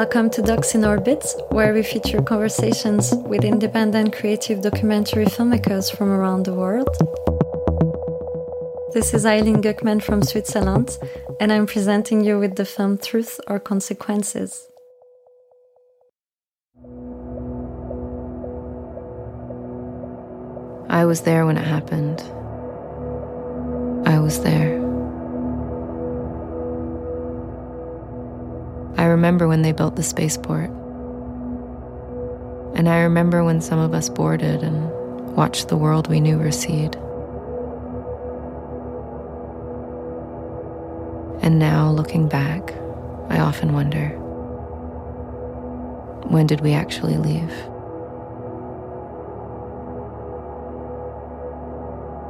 Welcome to Docs in Orbit, where we feature conversations with independent creative documentary filmmakers from around the world. This is Aylin Gökmen from Switzerland, and I'm presenting you with the film Truth or Consequences. I was there when it happened. I was there. I remember when they built the spaceport. And I remember when some of us boarded and watched the world we knew recede. And now, looking back, I often wonder when did we actually leave?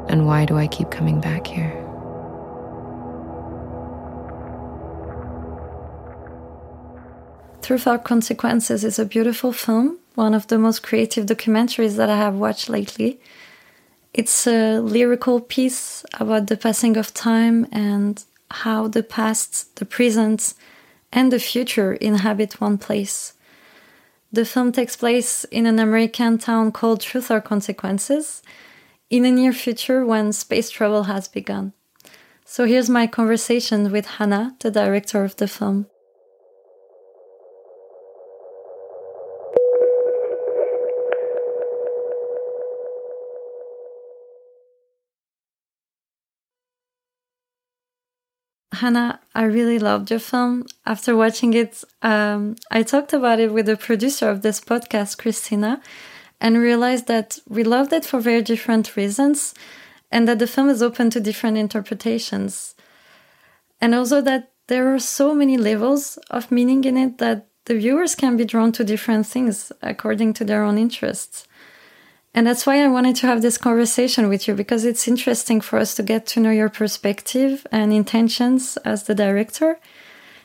And why do I keep coming back here? Truth or Consequences is a beautiful film, one of the most creative documentaries that I have watched lately. It's a lyrical piece about the passing of time and how the past, the present, and the future inhabit one place. The film takes place in an American town called Truth or Consequences in the near future when space travel has begun. So here's my conversation with Hannah, the director of the film. Hannah, I really loved your film. After watching it, um, I talked about it with the producer of this podcast, Christina, and realized that we loved it for very different reasons and that the film is open to different interpretations. And also that there are so many levels of meaning in it that the viewers can be drawn to different things according to their own interests. And that's why I wanted to have this conversation with you because it's interesting for us to get to know your perspective and intentions as the director.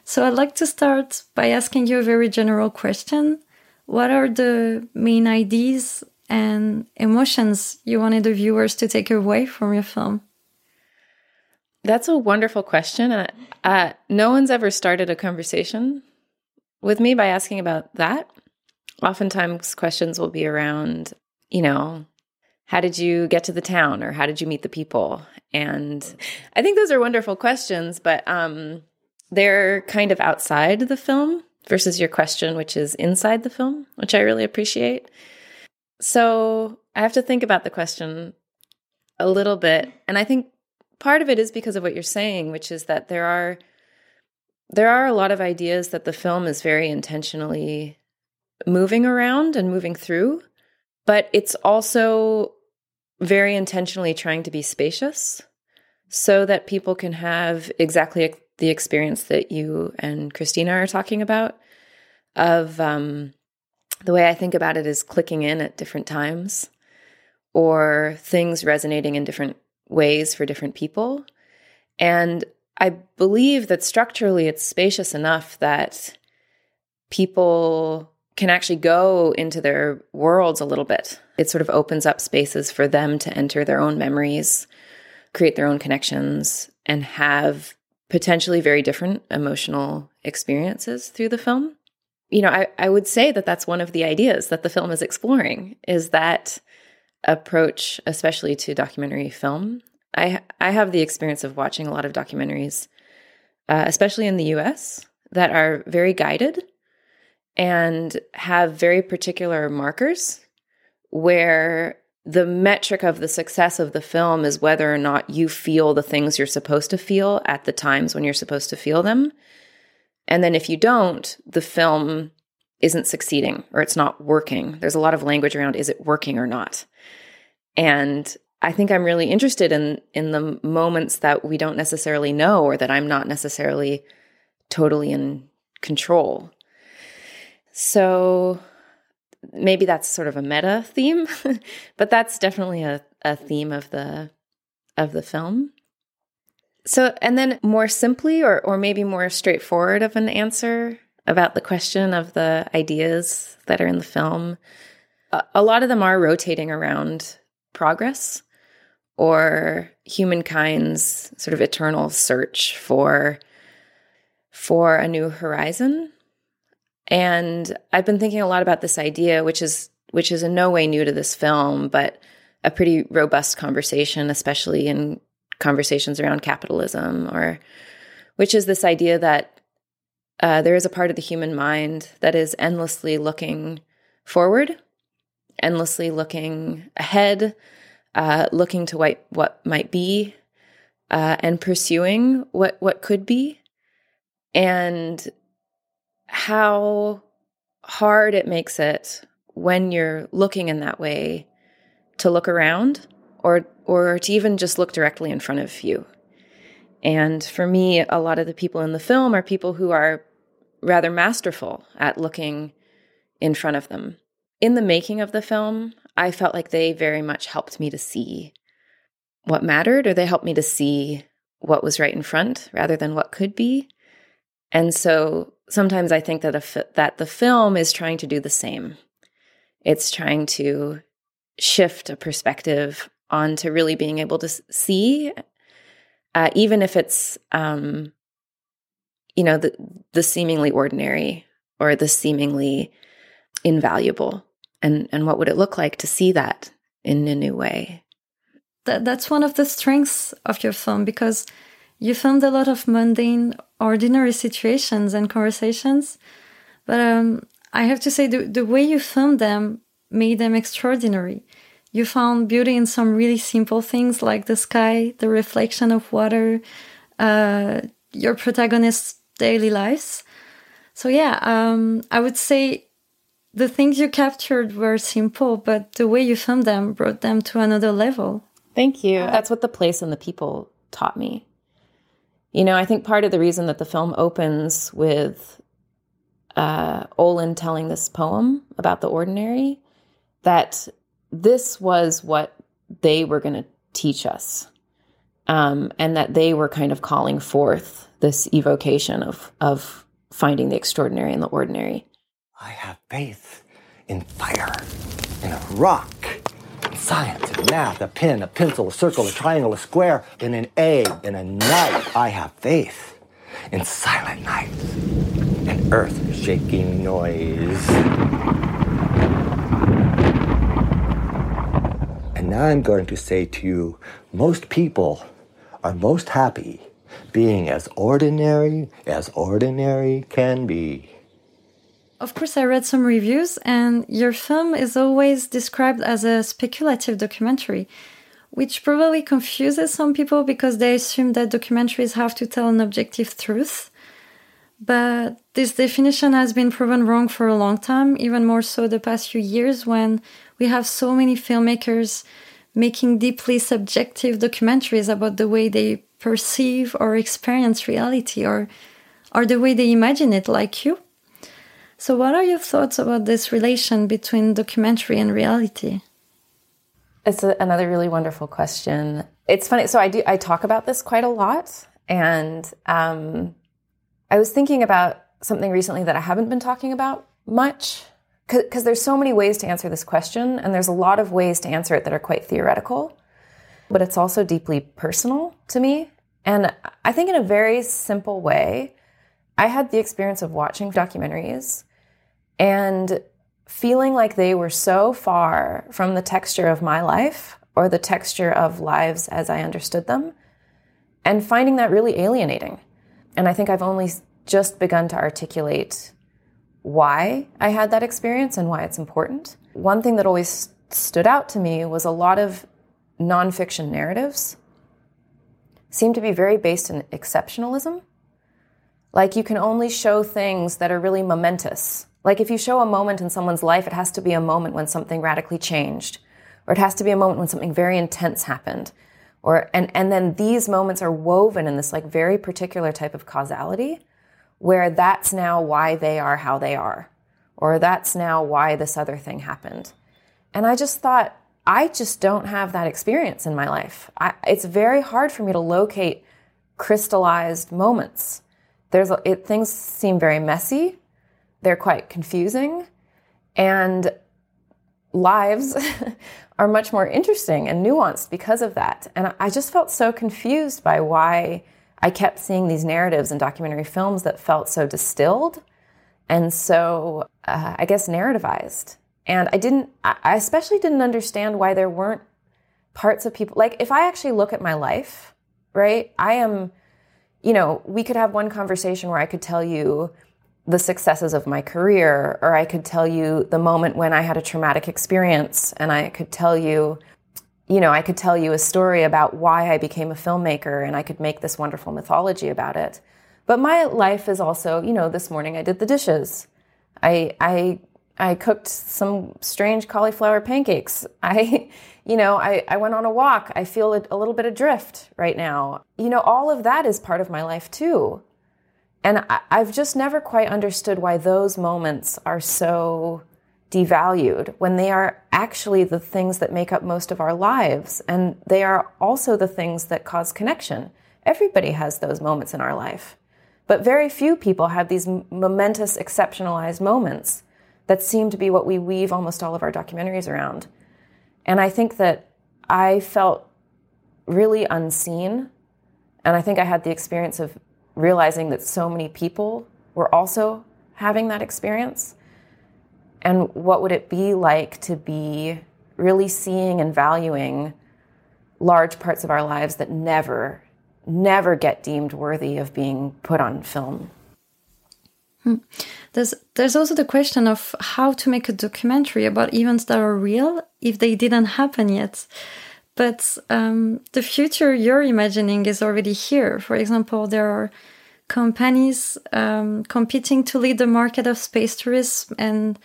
So I'd like to start by asking you a very general question. What are the main ideas and emotions you wanted the viewers to take away from your film? That's a wonderful question. Uh, uh, no one's ever started a conversation with me by asking about that. Oftentimes, questions will be around you know, how did you get to the town or how did you meet the people? And I think those are wonderful questions, but um, they're kind of outside the film versus your question, which is inside the film, which I really appreciate. So I have to think about the question a little bit. And I think part of it is because of what you're saying, which is that there are there are a lot of ideas that the film is very intentionally moving around and moving through but it's also very intentionally trying to be spacious so that people can have exactly the experience that you and Christina are talking about of um, the way I think about it is clicking in at different times or things resonating in different ways for different people. And I believe that structurally it's spacious enough that people can actually go into their worlds a little bit. It sort of opens up spaces for them to enter their own memories, create their own connections, and have potentially very different emotional experiences through the film. You know, I, I would say that that's one of the ideas that the film is exploring is that approach, especially to documentary film. I I have the experience of watching a lot of documentaries, uh, especially in the U.S., that are very guided and have very particular markers where the metric of the success of the film is whether or not you feel the things you're supposed to feel at the times when you're supposed to feel them. And then if you don't, the film isn't succeeding or it's not working. There's a lot of language around is it working or not? And I think I'm really interested in in the moments that we don't necessarily know or that I'm not necessarily totally in control. So maybe that's sort of a meta theme, but that's definitely a, a theme of the of the film. So and then more simply or or maybe more straightforward of an answer about the question of the ideas that are in the film. A, a lot of them are rotating around progress or humankind's sort of eternal search for for a new horizon And I've been thinking a lot about this idea, which is which is in no way new to this film, but a pretty robust conversation, especially in conversations around capitalism, or which is this idea that uh, there is a part of the human mind that is endlessly looking forward, endlessly looking ahead, uh, looking to what, what might be, uh, and pursuing what what could be, and how hard it makes it when you're looking in that way to look around or or to even just look directly in front of you. And for me, a lot of the people in the film are people who are rather masterful at looking in front of them. In the making of the film, I felt like they very much helped me to see what mattered, or they helped me to see what was right in front rather than what could be. And so sometimes I think that a, that the film is trying to do the same. It's trying to shift a perspective onto really being able to see, uh, even if it's, um, you know, the the seemingly ordinary or the seemingly invaluable, and and what would it look like to see that in a new way? That that's one of the strengths of your film because you filmed a lot of mundane, ordinary situations and conversations, but um, I have to say the the way you filmed them made them extraordinary. You found beauty in some really simple things like the sky, the reflection of water, uh, your protagonist's daily lives. So, yeah, um, I would say the things you captured were simple, but the way you filmed them brought them to another level. Thank you. That's what the place and the people taught me. You know, I think part of the reason that the film opens with uh, Olin telling this poem about the ordinary that this was what they were going to teach us, um, and that they were kind of calling forth this evocation of of finding the extraordinary in the ordinary. I have faith in fire, in a rock, science, in math, a pen, a pencil, a circle, a triangle, a square, in an egg, in a night. I have faith in silent nights, and earth shaking noise. And now I'm going to say to you most people are most happy being as ordinary as ordinary can be. Of course, I read some reviews, and your film is always described as a speculative documentary, which probably confuses some people because they assume that documentaries have to tell an objective truth. But this definition has been proven wrong for a long time, even more so the past few years when we have so many filmmakers making deeply subjective documentaries about the way they perceive or experience reality or or the way they imagine it like you. So what are your thoughts about this relation between documentary and reality? It's a, another really wonderful question. It's funny. So I do I talk about this quite a lot, and um, I was thinking about something recently that I haven't been talking about much because there's so many ways to answer this question, and there's a lot of ways to answer it that are quite theoretical, but it's also deeply personal to me. And I think, in a very simple way, I had the experience of watching documentaries and feeling like they were so far from the texture of my life or the texture of lives as I understood them, and finding that really alienating. And I think I've only just begun to articulate why I had that experience and why it's important. One thing that always stood out to me was a lot of nonfiction narratives seem to be very based in exceptionalism. Like you can only show things that are really momentous. Like if you show a moment in someone's life, it has to be a moment when something radically changed, or it has to be a moment when something very intense happened. Or and, and then these moments are woven in this like very particular type of causality where that's now why they are how they are, or that's now why this other thing happened. And I just thought, I just don't have that experience in my life. I, it's very hard for me to locate crystallized moments. There's it, things seem very messy. They're quite confusing, and lives are much more interesting and nuanced because of that. And I just felt so confused by why I kept seeing these narratives and documentary films that felt so distilled and so uh, I guess narrativized. And I didn't, I especially didn't understand why there weren't parts of people. Like, if I actually look at my life, right, I am, you know, we could have one conversation where I could tell you the successes of my career, or I could tell you the moment when I had a traumatic experience, and I could tell you, you know, I could tell you a story about why I became a filmmaker, and I could make this wonderful mythology about it. But my life is also, you know, this morning I did the dishes. I I I cooked some strange cauliflower pancakes. I, you know, I, I went on a walk. I feel a, a little bit adrift right now. You know, all of that is part of my life too. And I, I've just never quite understood why those moments are so devalued when they are actually the things that make up most of our lives. And they are also the things that cause connection. Everybody has those moments in our life. But very few people have these momentous, exceptionalized moments that seem to be what we weave almost all of our documentaries around. And I think that I felt really unseen. And I think I had the experience of realizing that so many people were also having that experience. And what would it be like to be really seeing and valuing large parts of our lives that never, never get deemed worthy of being put on film? Hmm. There's there's also the question of how to make a documentary about events that are real if they didn't happen yet. But um, the future you're imagining is already here. For example, there are companies um, competing to lead the market of space tourism, and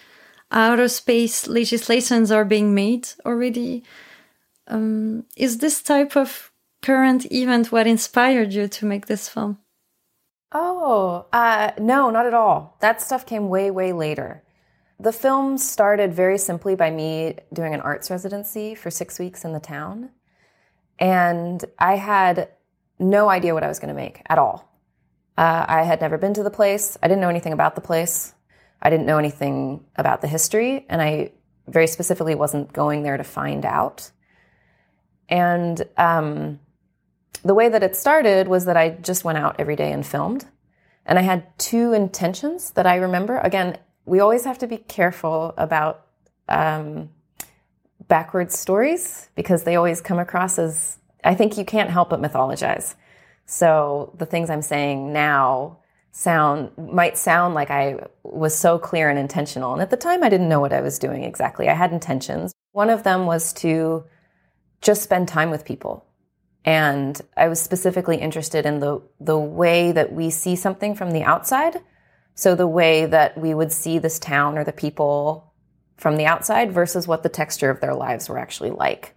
outer space legislations are being made already. Um, is this type of current event what inspired you to make this film? Oh, uh, no, not at all. That stuff came way, way later. The film started very simply by me doing an arts residency for six weeks in the town. And I had no idea what I was going to make at all. Uh, I had never been to the place. I didn't know anything about the place. I didn't know anything about the history. And I very specifically wasn't going there to find out. And um, the way that it started was that I just went out every day and filmed. And I had two intentions that I remember. Again, we always have to be careful about um, backwards stories because they always come across as, I think you can't help but mythologize. So the things I'm saying now sound might sound like I was so clear and intentional. And at the time I didn't know what I was doing exactly. I had intentions. One of them was to just spend time with people. And I was specifically interested in the, the way that we see something from the outside. So the way that we would see this town or the people from the outside versus what the texture of their lives were actually like.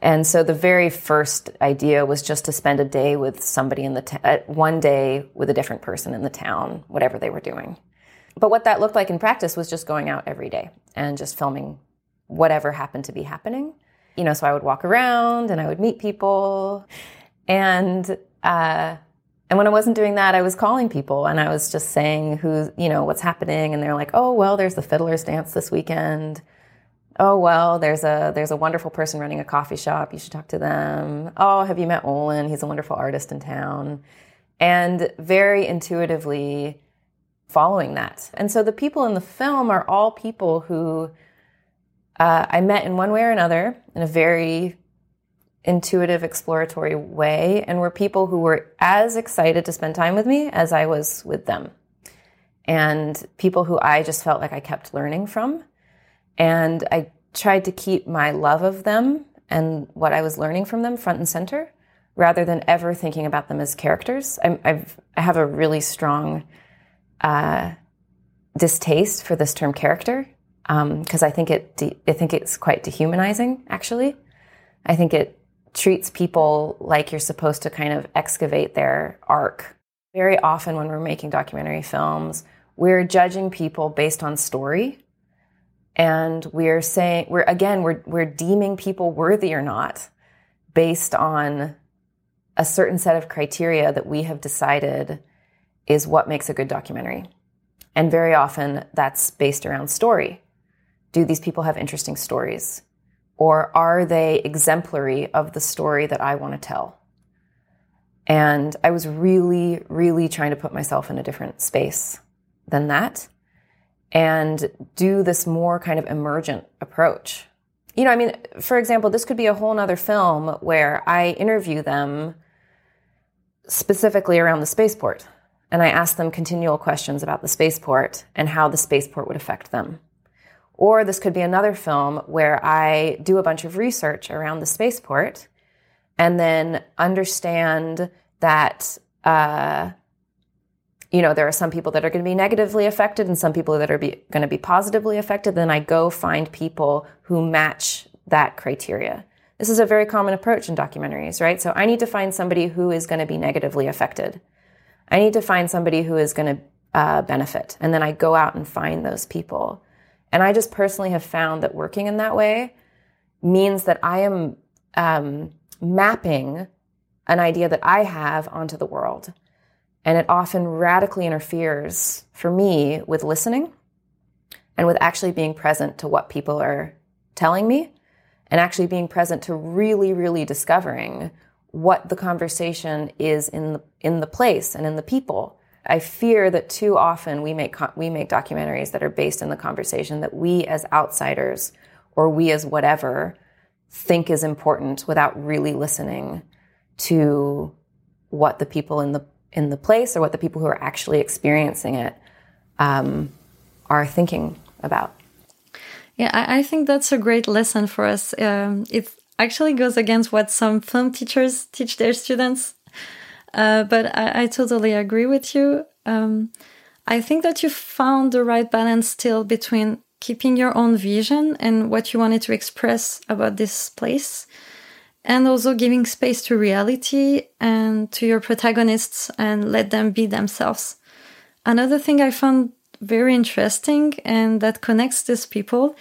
And so the very first idea was just to spend a day with somebody in the ta- one day with a different person in the town, whatever they were doing. But what that looked like in practice was just going out every day and just filming whatever happened to be happening you know, so I would walk around and I would meet people. And, uh, and when I wasn't doing that, I was calling people and I was just saying who, you know, what's happening. And they're like, oh, well, there's the fiddler's dance this weekend. Oh, well, there's a, there's a wonderful person running a coffee shop. You should talk to them. Oh, have you met Olin? He's a wonderful artist in town. And very intuitively following that. And so the people in the film are all people who, uh, I met in one way or another in a very intuitive, exploratory way, and were people who were as excited to spend time with me as I was with them. And people who I just felt like I kept learning from. And I tried to keep my love of them and what I was learning from them front and center rather than ever thinking about them as characters. i I've, I have a really strong uh, distaste for this term character because um, I think it de- I think it's quite dehumanizing. Actually, I think it treats people like you're supposed to kind of excavate their arc. Very often, when we're making documentary films, we're judging people based on story, and we're saying we're again we're we're deeming people worthy or not based on a certain set of criteria that we have decided is what makes a good documentary. And very often that's based around story do these people have interesting stories? Or are they exemplary of the story that I want to tell? And I was really, really trying to put myself in a different space than that. and do this more kind of emergent approach. You know, I mean, for example, this could be a whole nother film where I interview them specifically around the spaceport and I ask them continual questions about the spaceport and how the spaceport would affect them. Or this could be another film where I do a bunch of research around the spaceport and then understand that, uh, you know, there are some people that are going to be negatively affected and some people that are going to be positively affected. Then I go find people who match that criteria. This is a very common approach in documentaries, right? So I need to find somebody who is going to be negatively affected. I need to find somebody who is going to uh, benefit. And then I go out and find those people. And I just personally have found that working in that way means that I am um, mapping an idea that I have onto the world. And it often radically interferes for me with listening and with actually being present to what people are telling me and actually being present to really, really discovering what the conversation is in the, in the place and in the people. I fear that too often we make we make documentaries that are based in the conversation that we as outsiders or we as whatever think is important without really listening to what the people in the in the place or what the people who are actually experiencing it um, are thinking about. Yeah, I, I, think that's a great lesson for us. Um, it actually goes against what some film teachers teach their students, uh, but I, I, totally agree with you. Um, I think that you found the right balance still between keeping your own vision and what you wanted to express about this place and also giving space to reality and to your protagonists and let them be themselves. Another thing I found very interesting and that connects these people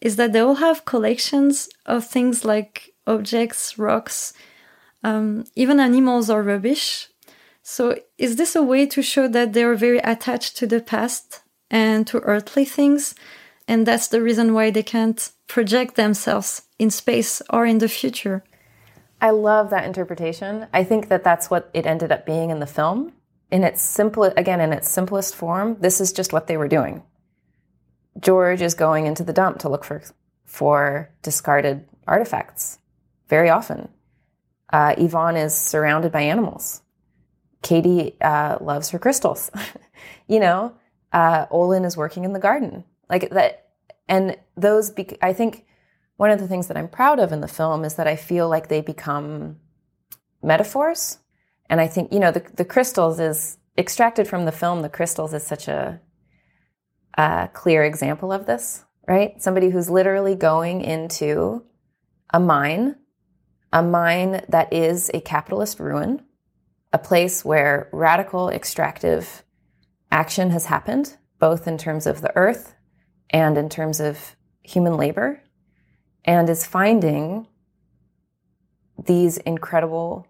is that they all have collections of things like objects, rocks, um, even animals are rubbish. So, is this a way to show that they are very attached to the past and to earthly things? And that's the reason why they can't project themselves in space or in the future. I love that interpretation. I think that that's what it ended up being in the film. In its simple, again, in its simplest form, this is just what they were doing. George is going into the dump to look for for discarded artifacts very often. Uh, Yvonne is surrounded by animals. Katie uh, loves her crystals. you know, uh, Olin is working in the garden like that. And those, be- I think, one of the things that I'm proud of in the film is that I feel like they become metaphors. And I think, you know, the, the crystals is extracted from the film. The crystals is such a, a clear example of this, right? Somebody who's literally going into a mine, a mine that is a capitalist ruin, a place where radical extractive action has happened, both in terms of the earth and in terms of human labor and is finding these incredible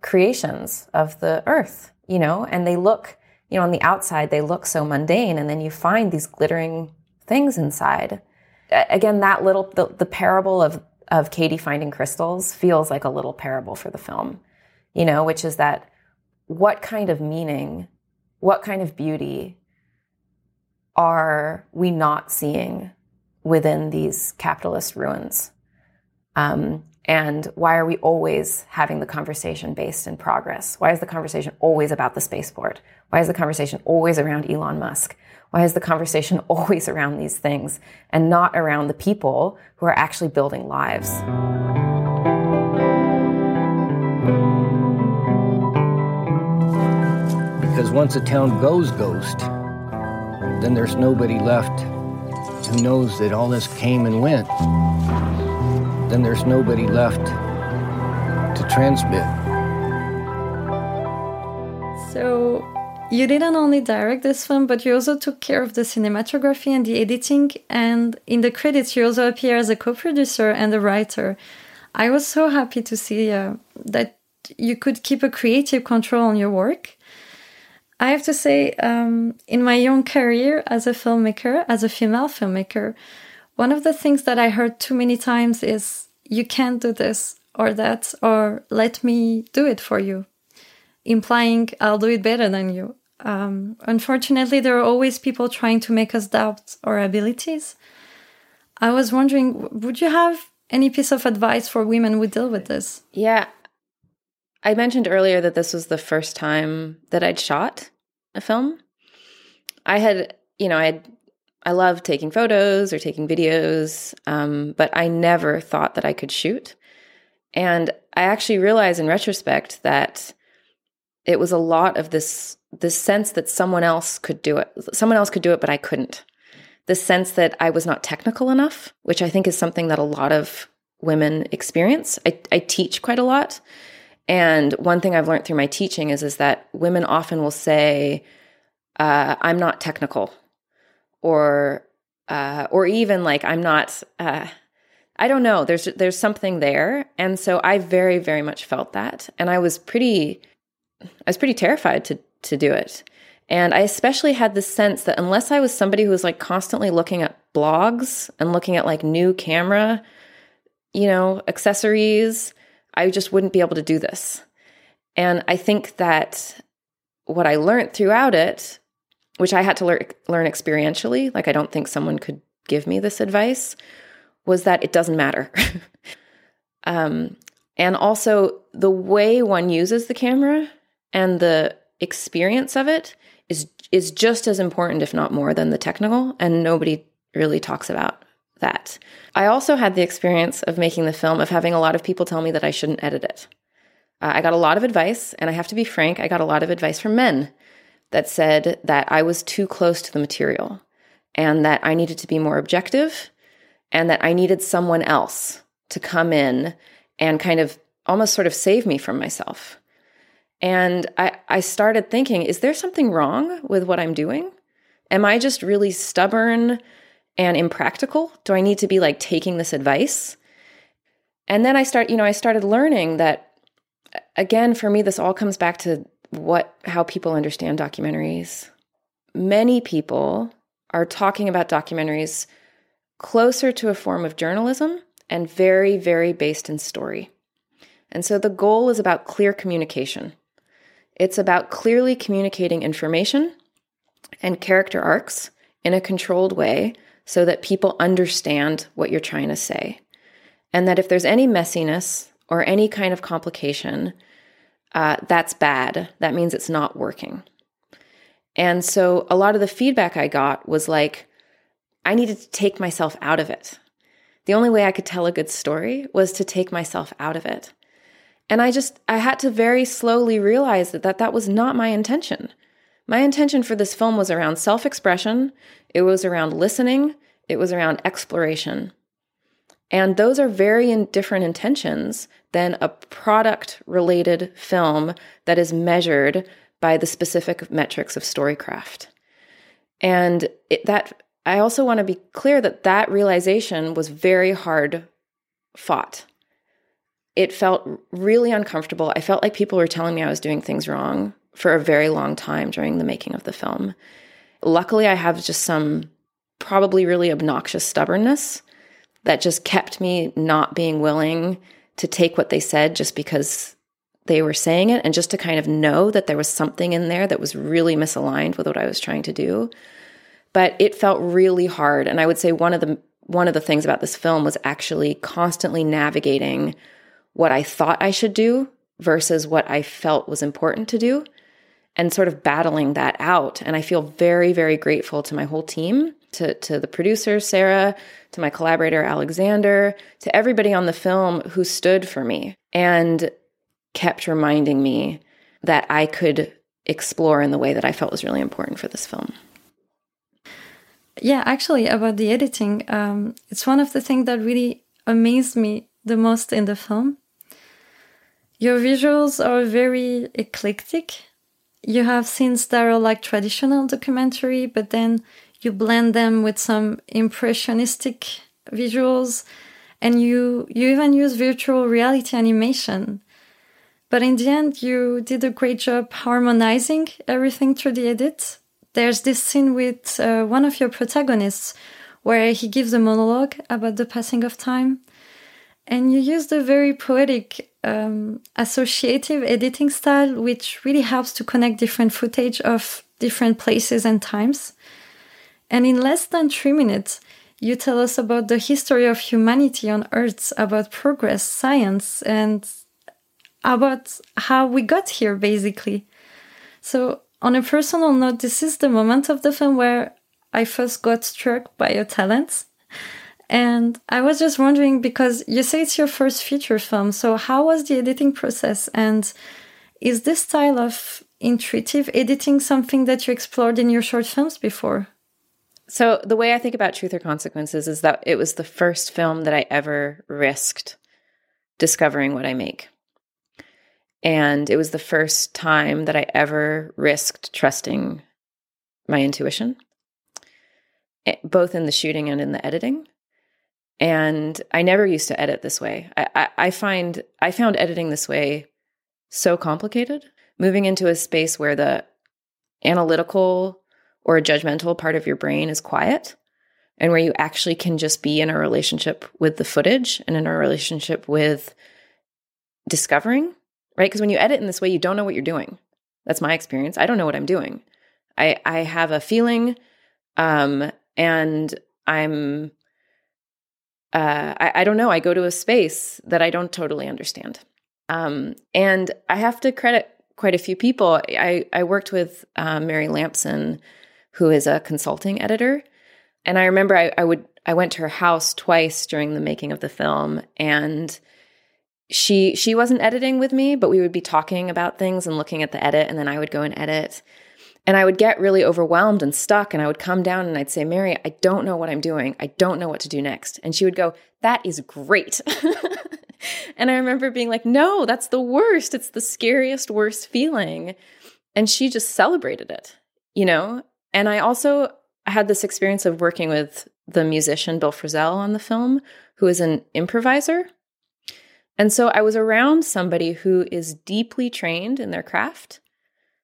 creations of the earth, you know, and they look, you know, on the outside, they look so mundane. And then you find these glittering things inside. Again, that little, the, the parable of, of Katie finding crystals feels like a little parable for the film, you know, which is that what kind of meaning, what kind of beauty are we not seeing within these capitalist ruins? Um, and why are we always having the conversation based in progress? Why is the conversation always about the spaceport? Why is the conversation always around Elon Musk? Why is the conversation always around these things and not around the people who are actually building lives? Because once a town goes ghost, then there's nobody left who knows that all this came and went, then there's nobody left to transmit. So, you didn't only direct this film, but you also took care of the cinematography and the editing. And in the credits, you also appear as a co producer and a writer. I was so happy to see uh, that you could keep a creative control on your work. I have to say, um, in my young career as a filmmaker, as a female filmmaker, one of the things that I heard too many times is, you can't do this or that, or let me do it for you, implying I'll do it better than you. Um, unfortunately, there are always people trying to make us doubt our abilities. I was wondering, would you have any piece of advice for women who deal with this? Yeah. I mentioned earlier that this was the first time that I'd shot a film. I had, you know, I had, I love taking photos or taking videos, um, but I never thought that I could shoot. And I actually realized in retrospect that it was a lot of this this sense that someone else could do it. Someone else could do it, but I couldn't. The sense that I was not technical enough, which I think is something that a lot of women experience. I, I teach quite a lot. And one thing I've learned through my teaching is, is that women often will say, uh, I'm not technical, or uh, or even like I'm not. Uh, I don't know. There's there's something there, and so I very very much felt that, and I was pretty, I was pretty terrified to to do it, and I especially had the sense that unless I was somebody who was like constantly looking at blogs and looking at like new camera, you know, accessories, I just wouldn't be able to do this. And I think that what I learned throughout it which I had to learn learn experientially, like I don't think someone could give me this advice, was that it doesn't matter. um, and also the way one uses the camera and the experience of it is is just as important, if not more, than the technical. And nobody really talks about that. I also had the experience of making the film of having a lot of people tell me that I shouldn't edit it. Uh, I got a lot of advice, and I have to be frank, I got a lot of advice from men that said that I was too close to the material and that I needed to be more objective and that I needed someone else to come in and kind of almost sort of save me from myself. And I, I started thinking, is there something wrong with what I'm doing? Am I just really stubborn and impractical? Do I need to be like taking this advice? And then I start, you know, I started learning that again, for me, this all comes back to what how people understand documentaries. Many people are talking about documentaries closer to a form of journalism and very very based in story. And so the goal is about clear communication. It's about clearly communicating information and character arcs in a controlled way so that people understand what you're trying to say. And that if there's any messiness or any kind of complication, uh, that's bad. That means it's not working. And so a lot of the feedback I got was like, I needed to take myself out of it. The only way I could tell a good story was to take myself out of it. And I just, I had to very slowly realize that that, that was not my intention. My intention for this film was around self expression, it was around listening, it was around exploration. And those are very different intentions than a product related film that is measured by the specific metrics of storycraft. And it, that I also want to be clear that that realization was very hard fought. It felt really uncomfortable. I felt like people were telling me I was doing things wrong for a very long time during the making of the film. Luckily, I have just some probably really obnoxious stubbornness that just kept me not being willing to take what they said just because they were saying it and just to kind of know that there was something in there that was really misaligned with what I was trying to do. But it felt really hard and I would say one of the one of the things about this film was actually constantly navigating what I thought I should do versus what I felt was important to do and sort of battling that out. And I feel very, very grateful to my whole team to, to the producer, Sarah, to my collaborator, Alexander, to everybody on the film who stood for me and kept reminding me that I could explore in the way that I felt was really important for this film. Yeah, actually, about the editing, um, it's one of the things that really amazed me the most in the film. Your visuals are very eclectic. You have scenes that are like traditional documentary, but then you blend them with some impressionistic visuals and you you even use virtual reality animation. But in the end you did a great job harmonizing everything through the edit. There's this scene with uh, one of your protagonists where he gives a monologue about the passing of time. And you used a very poetic um, associative editing style which really helps to connect different footage of different places and times. And in less than three minutes, you tell us about the history of humanity on Earth, about progress, science, and about how we got here, basically. So, on a personal note, this is the moment of the film where I first got struck by your talents. And I was just wondering because you say it's your first feature film. So, how was the editing process? And is this style of intuitive editing something that you explored in your short films before? So, the way I think about Truth or Consequences is that it was the first film that I ever risked discovering what I make. And it was the first time that I ever risked trusting my intuition, eh, both in the shooting and in the editing. And I never used to edit this way. I, I, I find I found editing this way so complicated. Moving into a space where the analytical or judgmental part of your brain is quiet and where you actually can just be in a relationship with the footage and in a relationship with discovering right? Because when you edit in this way, you don't know what you're doing. That's my experience. I don't know what I'm doing. I I have a feeling, um, and I'm. Uh, I, I don't know. I go to a space that I don't totally understand, um, and I have to credit quite a few people. I I worked with um, Mary Lampson, who is a consulting editor, and I remember I, I would I went to her house twice during the making of the film, and she she wasn't editing with me, but we would be talking about things and looking at the edit, and then I would go and edit. And I would get really overwhelmed and stuck, and I would come down and I'd say, Mary, I don't know what I'm doing. I don't know what to do next. And she would go, That is great. and I remember being like, No, that's the worst. It's the scariest, worst feeling. And she just celebrated it, you know? And I also had this experience of working with the musician Bill Frisell on the film, who is an improviser. And so I was around somebody who is deeply trained in their craft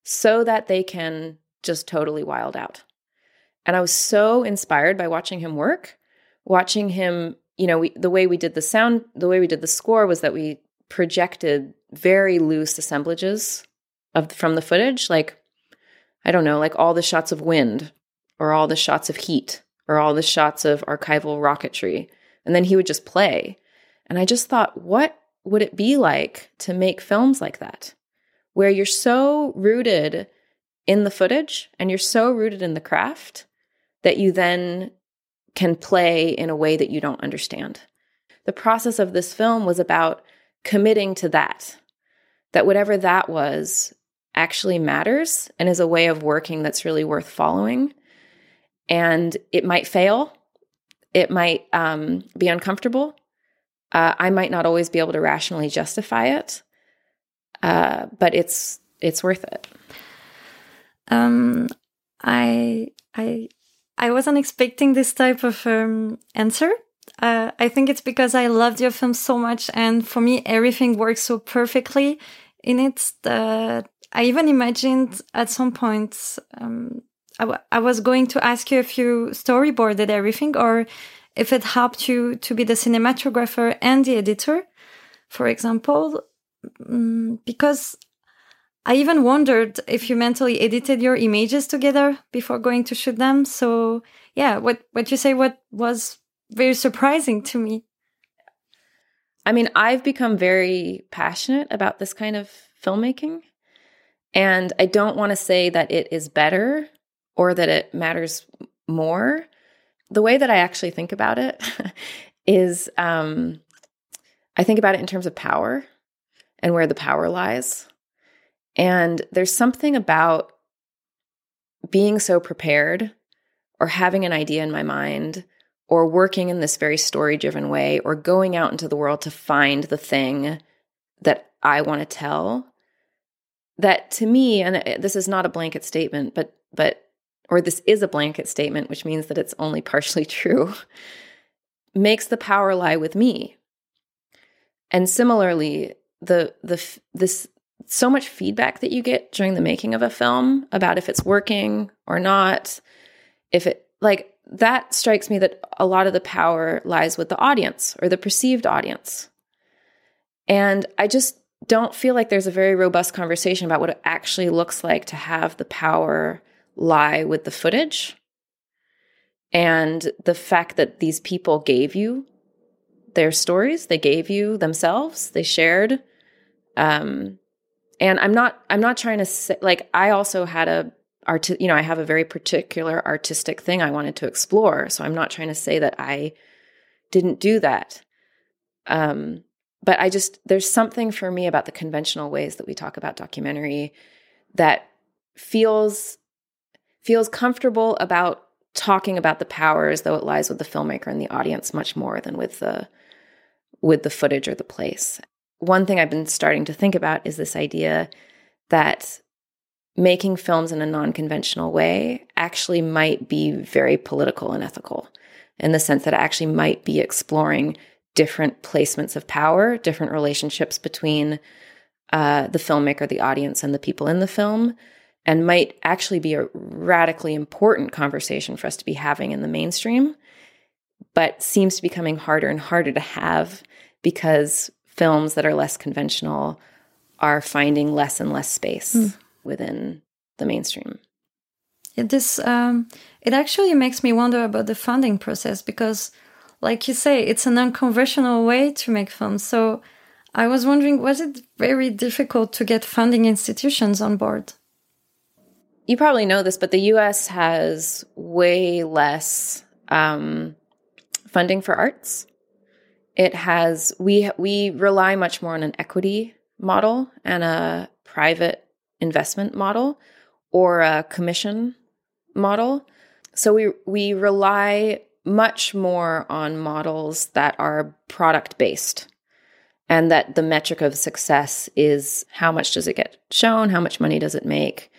so that they can just totally wild out. And I was so inspired by watching him work, watching him, you know, we, the way we did the sound, the way we did the score was that we projected very loose assemblages of from the footage like I don't know, like all the shots of wind or all the shots of heat or all the shots of archival rocketry. And then he would just play. And I just thought, what would it be like to make films like that, where you're so rooted in the footage and you're so rooted in the craft that you then can play in a way that you don't understand? The process of this film was about committing to that, that whatever that was actually matters and is a way of working that's really worth following. And it might fail, it might um, be uncomfortable, uh, I might not always be able to rationally justify it, uh, but it's it's worth it. Um, I I I wasn't expecting this type of um, answer. Uh, I think it's because I loved your film so much, and for me, everything works so perfectly in it that I even imagined at some point um, I, I was going to ask you if you storyboarded everything, or if it helped you to be the cinematographer and the editor, for example, because I even wondered if you mentally edited your images together before going to shoot them. So yeah, what what you say what was very surprising to me. I mean, I've become very passionate about this kind of filmmaking. And I don't want to say that it is better or that it matters more the way that I actually think about it is um, I think about it in terms of power and where the power lies. And there's something about being so prepared or having an idea in my mind or working in this very story driven way or going out into the world to find the thing that I want to tell that to me and uh, this is not a blanket statement but but or this is a blanket statement, which means that it's only partially true, makes the power lie with me. And similarly, the the this so much feedback that you get during the making of a film about if it's working or not, if it like that strikes me that a lot of the power lies with the audience or the perceived audience. And I just don't feel like there's a very robust conversation about what it actually looks like to have the power lie with the footage and the fact that these people gave you their stories, they gave you themselves, they shared. Um, and I'm not I'm not trying to say like I also had a art you know I have a very particular artistic thing I wanted to explore, so I'm not trying to say that I didn't do that. Um, but I just there's something for me about the conventional ways that we talk about documentary that feels feels comfortable about talking about the power as though it lies with the filmmaker and the audience much more than with the with the footage or the place. One thing I've been starting to think about is this idea that making films in a non-conventional way actually might be very political and ethical in the sense that it actually might be exploring different placements of power, different relationships between uh, the filmmaker, the audience, and the people in the film, and might actually be a radically important conversation for us to be having in the mainstream, but seems to be becoming harder and harder to have because films that are less conventional are finding less and less space mm. within the mainstream. This um, it actually makes me wonder about the funding process because, like you say, it's an unconventional way to make films. So I was wondering, was it very difficult to get funding institutions on board? you probably know this, but the US has way less um, funding for arts. It has we we rely much more on an equity model and a private investment model or a commission model. So we we rely much more on models that are product based and that the metric of success is how much does it get shown, how much money does it make,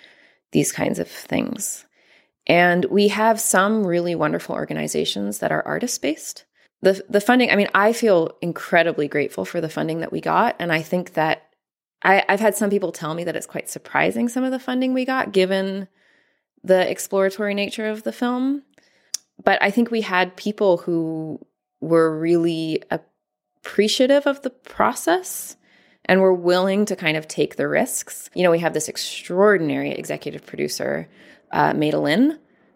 these kinds of things. And we have some really wonderful organizations that are artist based. The, the funding, I mean, I feel incredibly grateful for the funding that we got. And I think that I, I've had some people tell me that it's quite surprising some of the funding we got given the exploratory nature of the film. But I think we had people who were really appreciative of the process and we're willing to kind of take the risks. You know, we have this extraordinary executive producer, uh,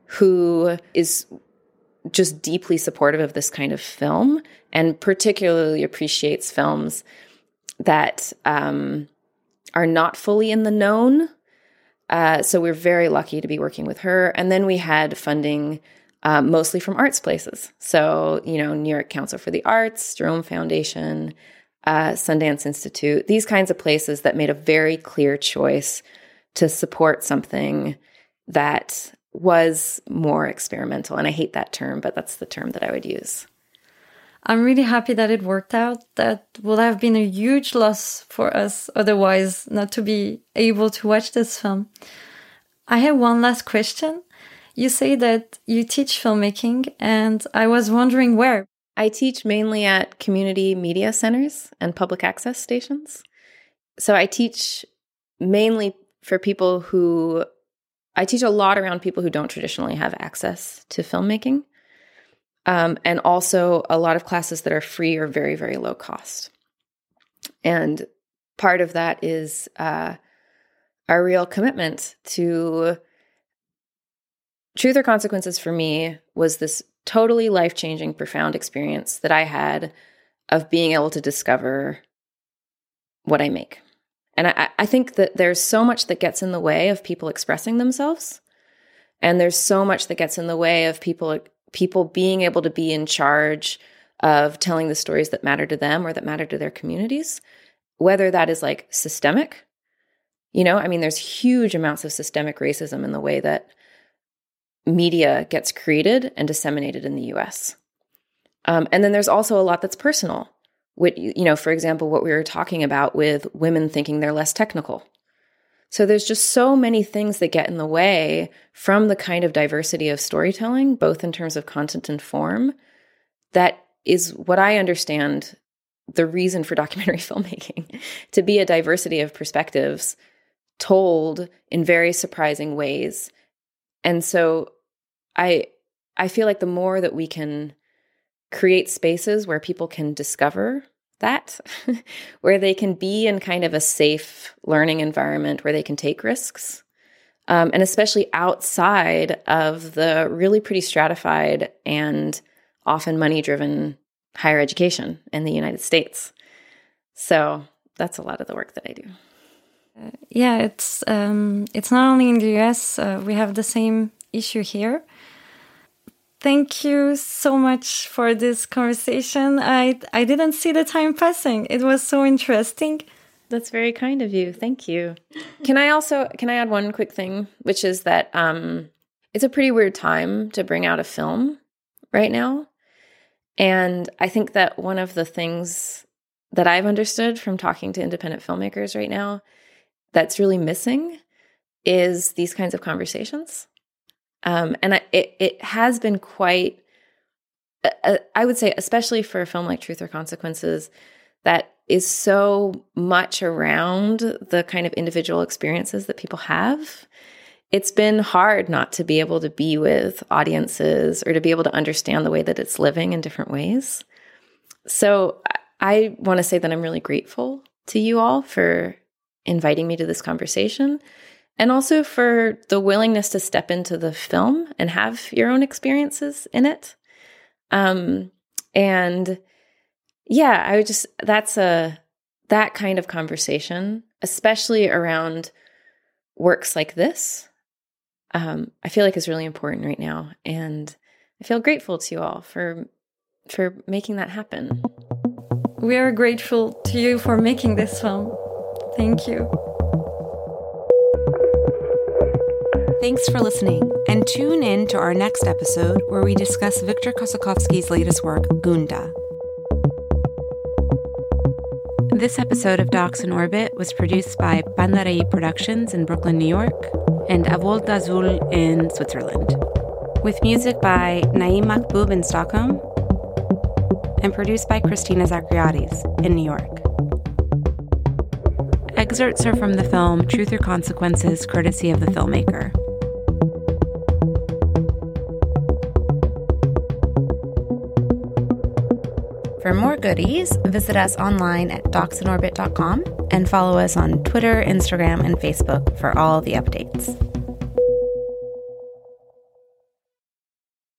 who is just deeply supportive of this kind of film and particularly appreciates films that um, are not fully in the known. Uh, so we're very lucky to be working with her. And then we had funding uh, mostly from arts places. So, you know, New York Council for the Arts, Jerome Foundation, uh, Sundance Institute, these kinds of places that made a very clear choice to support something that was more experimental. And I hate that term, but that's the term that I would use. I'm really happy that it worked out. That would have been a huge loss for us otherwise, not to be able to watch this film. I have one last question. You say that you teach filmmaking, and I was wondering where. I teach mainly at community media centers and public access stations. So I teach mainly for people who I teach a lot around people who don't traditionally have access to filmmaking. Um, and also a lot of classes that are free or very, very low cost. And part of that is uh, our real commitment to truth or consequences for me was this totally life changing, profound experience that I had of being able to discover what I make. And I, I, think that there's so much that gets in the way of people expressing themselves. And there's so much that gets in the way of people people being able to be in charge of telling the stories that matter to them or that matter to their communities, whether that is like systemic. You know, I mean, there's huge amounts of systemic racism in the way that media gets created and disseminated in the US. Um, and then there's also a lot that's personal. With, you know, for example, what we were talking about with women thinking they're less technical. So there's just so many things that get in the way from the kind of diversity of storytelling, both in terms of content and form, that is what I understand the reason for documentary filmmaking to be a diversity of perspectives told in very surprising ways. And so I I feel like the more that we can create spaces where people can discover that, where they can be in kind of a safe learning environment where they can take risks, um, and especially outside of the really pretty stratified and often money driven higher education in the United States. So that's a lot of the work that I do. Uh, yeah, it's um, it's not only in the US. Uh, we have the same issue here. Thank you so much for this conversation. I I didn't see the time passing. It was so interesting. That's very kind of you. Thank you. Can I also can I add one quick thing, which is that um, it's a pretty weird time to bring out a film right now, and I think that one of the things that I've understood from talking to independent filmmakers right now that's really missing is these kinds of conversations. Um, and I, it it has been quite, uh, uh, I would say, especially for a film like Truth or Consequences, that is so much around the kind of individual experiences that people have. It's been hard not to be able to be with audiences or to be able to understand the way that it's living in different ways. So I want to say that I'm really grateful to you all for inviting me to this conversation and also for the willingness to step into the film and have your own experiences in it. Um, and yeah, I would just, that's a, that kind of conversation, especially around works like this, um, I feel like is really important right now. And I feel grateful to you all for, for making that happen. We are grateful to you for making this film. Thank you. Thanks for listening, and tune in to our next episode where we discuss Viktor Kossakovsky's latest work, Gunda. This episode of Docs in Orbit was produced by Pandarei Productions in Brooklyn, New York, and Avolta Azul in Switzerland, with music by Naim Makboub in Stockholm, and produced by Christina Zachariadis in New York. Excerpts are from the film Truth or Consequences, courtesy of the filmmaker. For more goodies, visit us online at docsinOrbit.com and follow us on Twitter, Instagram, and Facebook for all the updates.